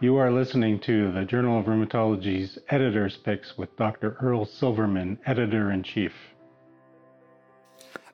You are listening to the Journal of Rheumatology's Editor's Picks with Dr. Earl Silverman, Editor in Chief.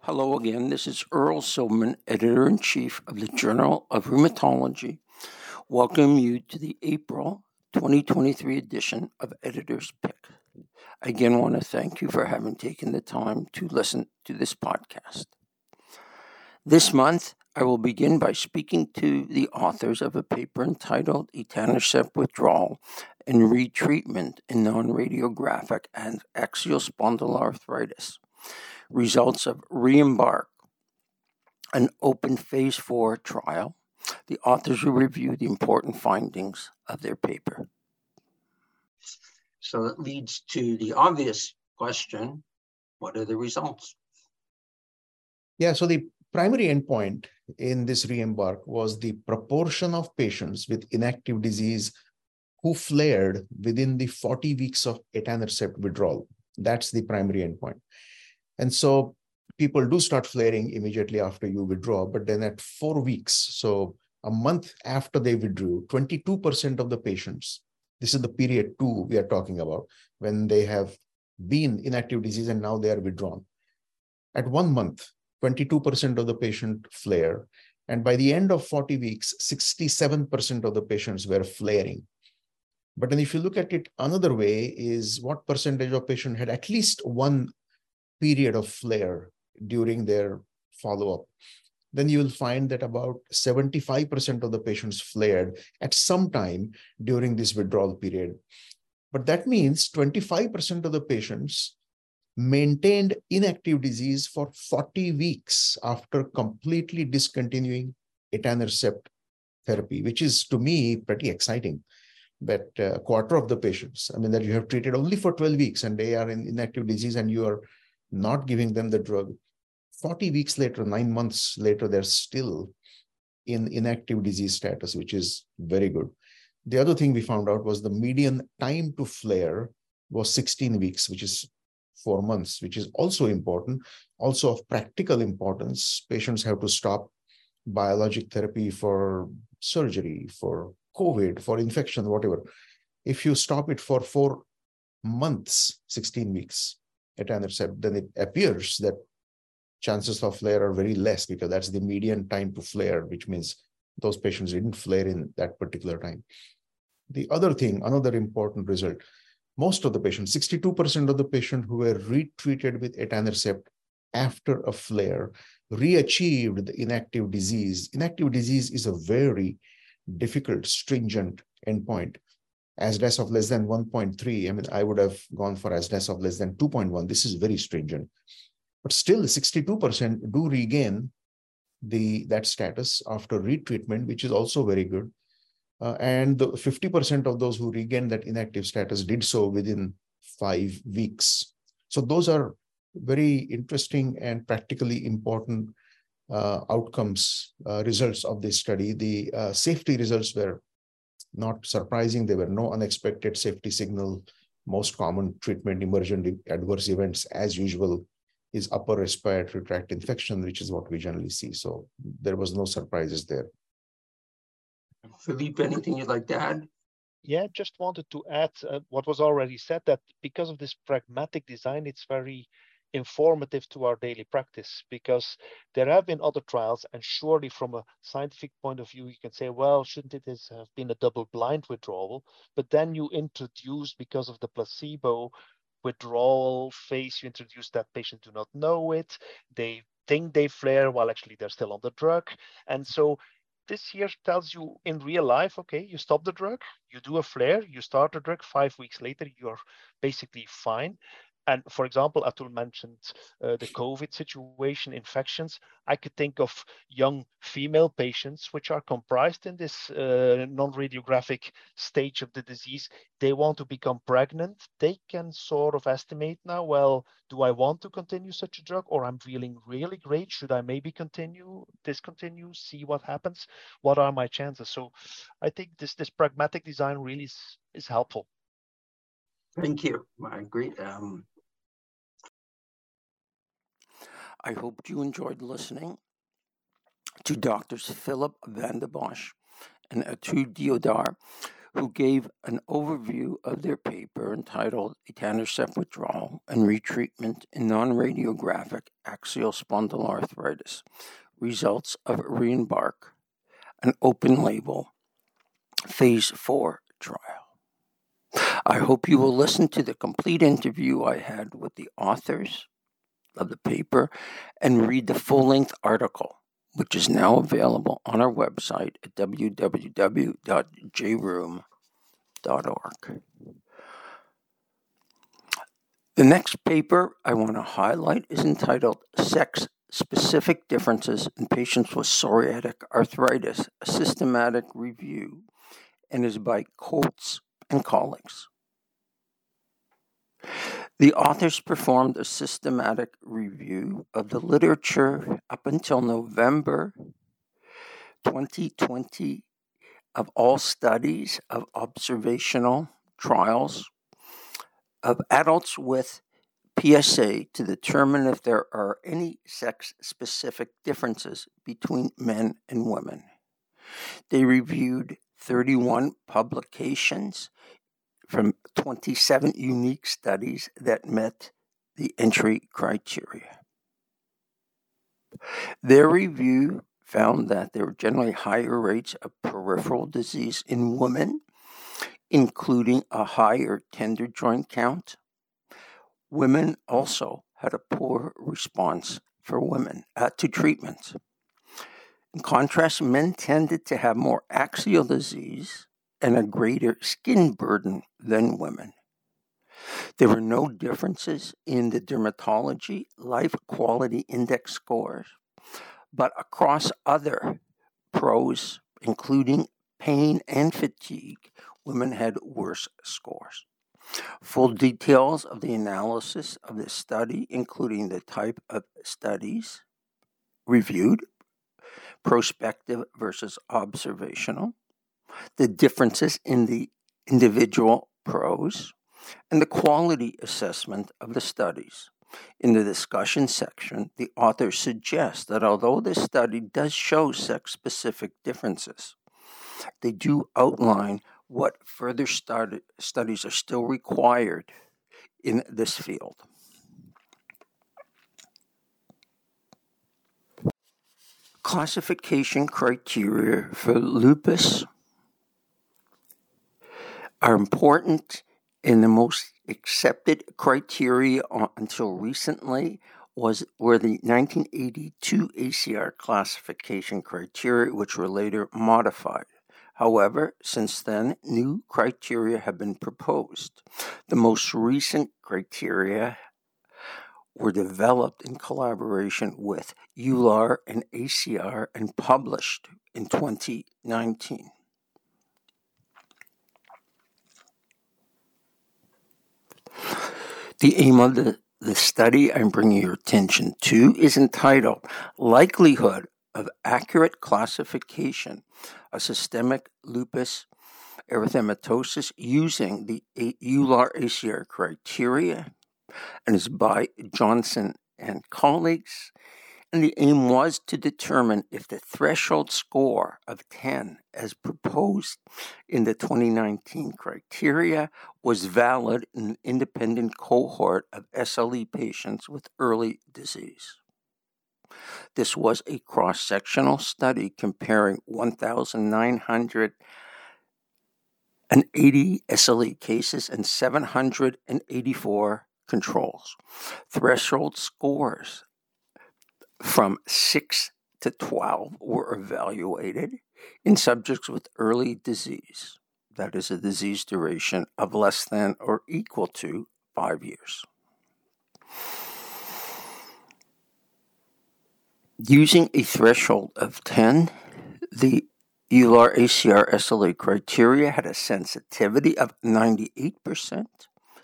Hello again. This is Earl Silverman, Editor in Chief of the Journal of Rheumatology. Welcome you to the April 2023 edition of Editor's Pick. I again want to thank you for having taken the time to listen to this podcast. This month, I will begin by speaking to the authors of a paper entitled Etanercept Withdrawal and Retreatment in Non-Radiographic and Axial Spondyloarthritis. Results of RE-EMBARK, an open phase 4 trial. The authors will review the important findings of their paper. So that leads to the obvious question what are the results? Yeah, so the primary endpoint in this RE-EMBARK was the proportion of patients with inactive disease who flared within the 40 weeks of etanercept withdrawal. That's the primary endpoint. And so people do start flaring immediately after you withdraw, but then at four weeks, so a month after they withdrew, 22% of the patients, this is the period two we are talking about, when they have been inactive disease and now they are withdrawn. At one month, 22% of the patient flare. And by the end of 40 weeks, 67% of the patients were flaring. But then if you look at it another way, is what percentage of patients had at least one period of flare during their follow-up? Then you'll find that about 75% of the patients flared at some time during this withdrawal period. But that means 25% of the patients maintained inactive disease for 40 weeks after completely discontinuing etanercept therapy, which is to me pretty exciting. That a uh, quarter of the patients, I mean, that you have treated only for 12 weeks and they are in inactive disease and you are not giving them the drug. 40 weeks later, nine months later, they're still in inactive disease status, which is very good. The other thing we found out was the median time to flare was 16 weeks, which is four months, which is also important, also of practical importance. Patients have to stop biologic therapy for surgery, for COVID, for infection, whatever. If you stop it for four months, 16 weeks etanercept, then it appears that chances of flare are very less because that's the median time to flare, which means those patients didn't flare in that particular time. The other thing, another important result, most of the patients, 62% of the patients who were retreated with etanercept after a flare re-achieved the inactive disease. Inactive disease is a very difficult, stringent endpoint. ASDAS of less than 1.3, I mean, I would have gone for ASDAS of less than 2.1. This is very stringent. But still, 62% do regain the that status after retreatment, which is also very good. Uh, and 50% of those who regained that inactive status did so within five weeks. So those are very interesting and practically important uh, outcomes, uh, results of this study. The uh, safety results were not surprising. There were no unexpected safety signal. Most common treatment emergent adverse events, as usual, is upper respiratory tract infection, which is what we generally see. So there was no surprises there. Philippe, anything you'd like to add? Yeah, just wanted to add uh, what was already said that because of this pragmatic design, it's very informative to our daily practice because there have been other trials and surely from a scientific point of view you can say well shouldn't it have been a double blind withdrawal? But then you introduce because of the placebo withdrawal phase you introduce that patients do not know it. They think they flare while actually they're still on the drug. And so this here tells you in real life, okay, you stop the drug, you do a flare, you start the drug, five weeks later, you're basically fine. And for example, Atul mentioned uh, the COVID situation, infections. I could think of young female patients which are comprised in this uh, non-radiographic stage of the disease. They want to become pregnant. They can sort of estimate now, well, do I want to continue such a drug or I'm feeling really great? Should I maybe continue, discontinue, see what happens? What are my chances? So I think this, this pragmatic design really is, is helpful. Thank you. I agree. Um, I hope you enjoyed listening to Doctors Philip van de Bosch and Atul Deodhar, who gave an overview of their paper entitled Etanercept Withdrawal and Retreatment in Non-Radiographic Axial Spondyloarthritis, Results of RE-EMBARK, an open-label phase 4 trial. I hope you will listen to the complete interview I had with the authors of the paper and read the full length article, which is now available on our website at www.jrheum.org. The next paper I want to highlight is entitled Sex Specific Differences in Patients with Psoriatic Arthritis, a Systematic Review, and is by Coates and colleagues. The authors performed a systematic review of the literature up until November 2020 of all studies of observational trials of adults with PsA to determine if there are any sex specific differences between men and women. They reviewed 31 publications from 27 unique studies that met the entry criteria. Their review found that there were generally higher rates of peripheral disease in women, including a higher tender joint count. Women also had a poor response for women uh, to treatment. In contrast, men tended to have more axial disease and a greater skin burden than women. There were no differences in the dermatology life quality index scores, but across other PROs, including pain and fatigue, women had worse scores. Full details of the analysis of the study, including the type of studies reviewed, prospective versus observational, the differences in the individual PROs, and the quality assessment of the studies. In the discussion section, the authors suggest that although this study does show sex specific differences, they do outline what further studies are still required in this field. Classification criteria for lupus are important and the most accepted criteria until recently was were the 1982 ACR classification criteria, which were later modified. However, since then, new criteria have been proposed. The most recent criteria were developed in collaboration with EULAR and ACR and published in 2019. The aim of the, the study I'm bringing your attention to is entitled Likelihood of Accurate Classification of Systemic Lupus Erythematosus using the EULAR ACR criteria and is by Johnson and colleagues and the aim was to determine if the threshold score of 10, as proposed in the 2019 criteria, was valid in an independent cohort of SLE patients with early disease. This was a cross sectional study comparing 1,980 SLE cases and 784 controls. Threshold scores from 6 to 12 were evaluated in subjects with early disease, that is, a disease duration of less than or equal to five years. Using a threshold of 10, the EULAR ACR SLE criteria had a sensitivity of 98%,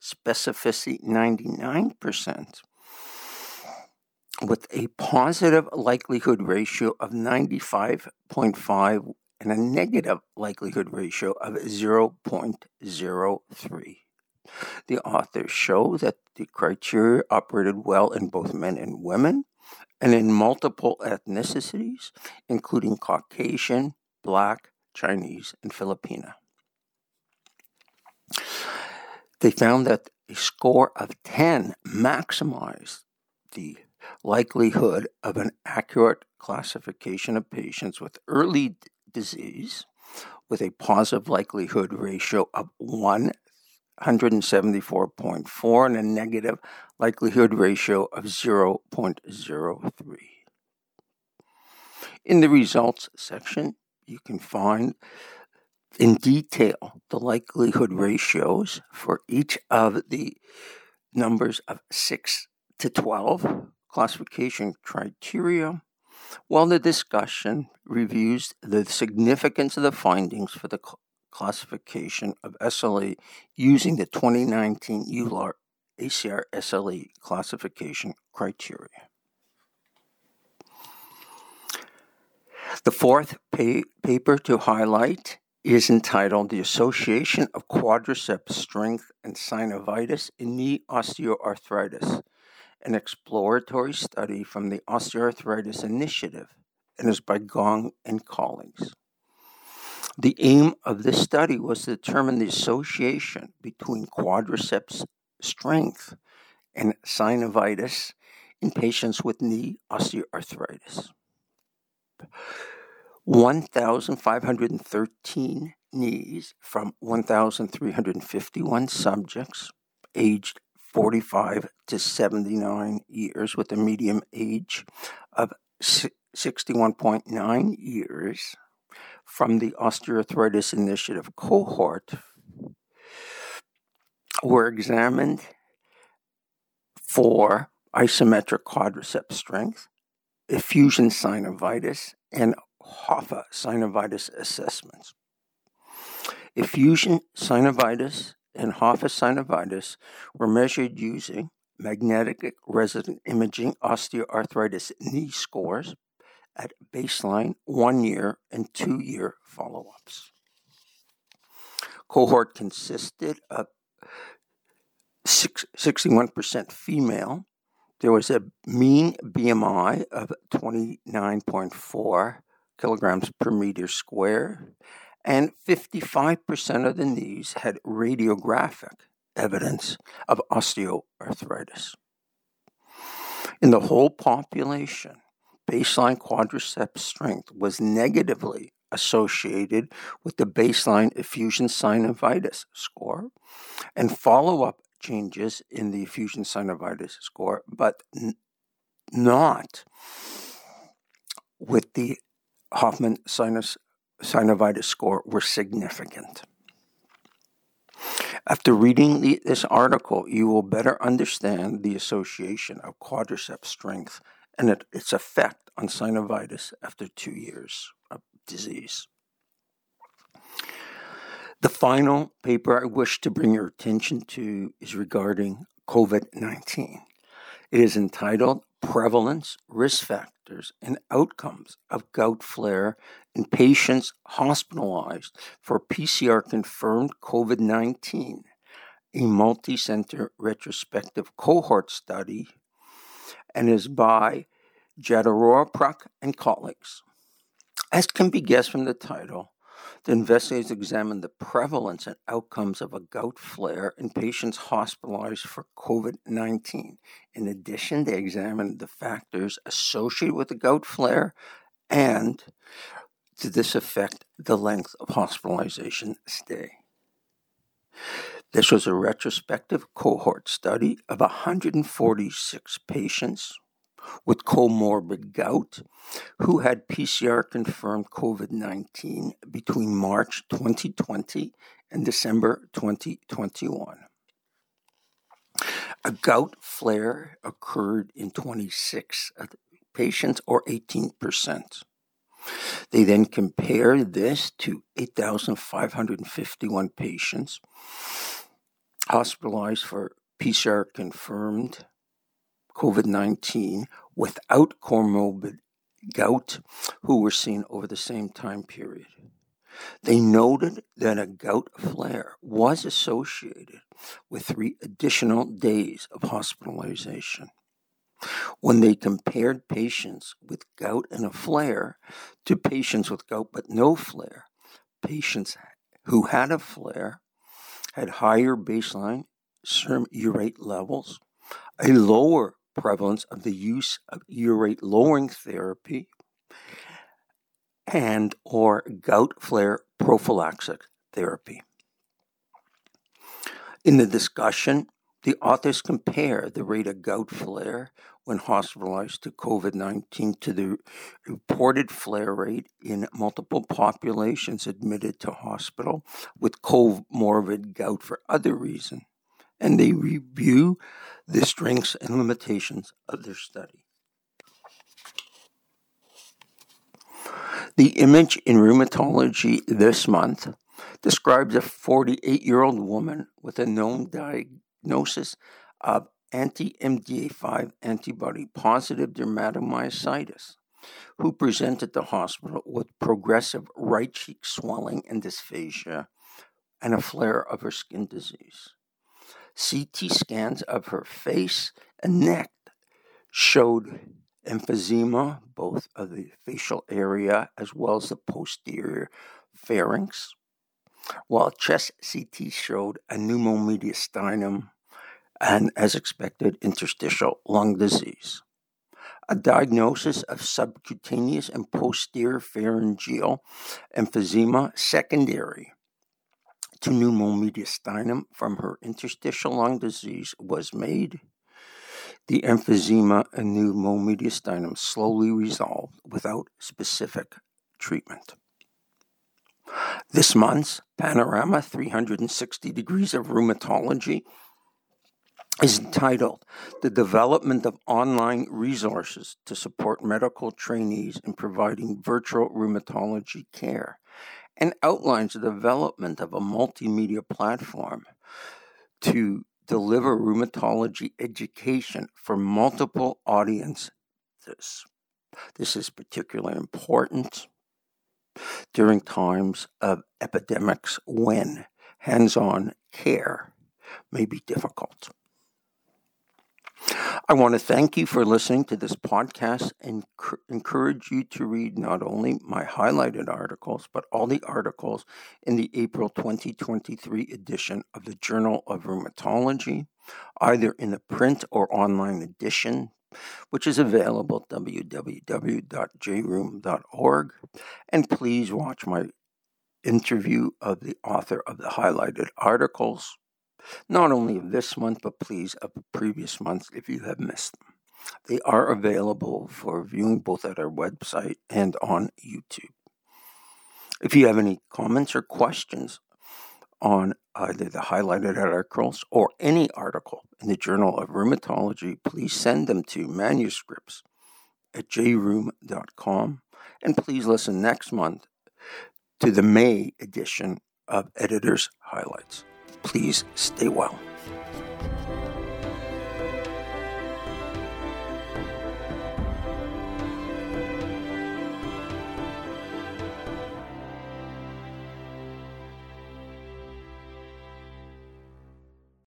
specificity 99%, with a positive likelihood ratio of 95.5 and a negative likelihood ratio of 0.03. The authors show that the criteria operated well in both men and women and in multiple ethnicities, including Caucasian, Black, Chinese, and Filipino. They found that a score of 10 maximized the likelihood of an accurate classification of patients with early d- disease with a positive likelihood ratio of 174.4 and a negative likelihood ratio of 0.03. In the results section, you can find in detail the likelihood ratios for each of the numbers of 6 to 12 classification criteria, while the discussion reviews the significance of the findings for the cl- classification of SLE using the 2019 EULAR ACR SLE classification criteria. The fourth pa- paper to highlight is entitled The Association of Quadriceps Strength and Synovitis in Knee Osteoarthritis, an exploratory study from the Osteoarthritis Initiative, and is by Gong and colleagues. The aim of this study was to determine the association between quadriceps strength and synovitis in patients with knee osteoarthritis. 1,513 knees from 1,351 subjects aged 45 to 79 years with a median age of 61.9 years from the Osteoarthritis Initiative cohort were examined for isometric quadriceps strength, effusion synovitis, and Hoffa synovitis assessments. Effusion synovitis and Hoffa synovitis were measured using magnetic resonance imaging osteoarthritis knee scores at baseline, one year, and two year follow ups. Cohort consisted of six, 61% female. There was a mean BMI of 29.4 kilograms per meter square, and 55% of the knees had radiographic evidence of osteoarthritis. In the whole population, baseline quadriceps strength was negatively associated with the baseline effusion synovitis score and follow up changes in the effusion synovitis score, but n- not with the Hoffman sinus synovitis score were significant. After reading the, this article, you will better understand the association of quadriceps strength and it, its effect on synovitis after two years of disease. The final paper I wish to bring your attention to is regarding COVID 19. It is entitled Prevalence, Risk Factors, and Outcomes of Gout Flare in Patients Hospitalized for PCR Confirmed COVID 19, a multi center retrospective cohort study, and is by Jatuworapruk and colleagues. As can be guessed from the title, the investigators examined the prevalence and outcomes of a gout flare in patients hospitalized for COVID 19. In addition, they examined the factors associated with the gout flare and, to this effect, the length of hospitalization stay. This was a retrospective cohort study of 146 patients with comorbid gout who had PCR confirmed COVID 19 between March 2020 and December 2021. A gout flare occurred in 26 patients, or 18%. They then compared this to 8,551 patients hospitalized for PCR confirmed COVID 19 without comorbid gout who were seen over the same time period. They noted that a gout flare was associated with three additional days of hospitalization. When they compared patients with gout and a flare to patients with gout but no flare, patients who had a flare had higher baseline serum urate levels, a lower prevalence of the use of urate lowering therapy, and or gout flare prophylaxis therapy. In the discussion, the authors compare the rate of gout flare when hospitalized to COVID 19 to the reported flare rate in multiple populations admitted to hospital with comorbid gout for other reasons, and they review the strengths and limitations of their study. The image in rheumatology this month describes a 48 year old woman with a known diagnosis of anti MDA5 antibody positive dermatomyositis who presented to hospital with progressive right cheek swelling and dysphagia and a flare of her skin disease. CT scans of her face and neck showed emphysema, both of the facial area as well as the posterior pharynx, while chest CT showed a pneumomediastinum and, as expected, interstitial lung disease. A diagnosis of subcutaneous and posterior pharyngeal emphysema secondary to pneumomediastinum from her interstitial lung disease was made. The emphysema and pneumomediastinum slowly resolved without specific treatment. This month's Panorama 360 Degrees of Rheumatology is entitled The Development of Online Resources to Support Medical Trainees in Providing Virtual Rheumatology Care and outlines the development of a multimedia platform to deliver rheumatology education for multiple audiences. This is particularly important during times of epidemics when hands on care may be difficult. I want to thank you for listening to this podcast and encourage you to read not only my highlighted articles, but all the articles in the April 2023 edition of the Journal of Rheumatology, either in the print or online edition, which is available at www.jrheum.org. And please watch my interview of the author of the highlighted articles not only of this month, but please of previous months if you have missed them. They are available for viewing both at our website and on YouTube. If you have any comments or questions on either the highlighted articles or any article in the Journal of Rheumatology, please send them to manuscripts at jrheum.com. And please listen next month to the May edition of Editor's Highlights. Please stay well.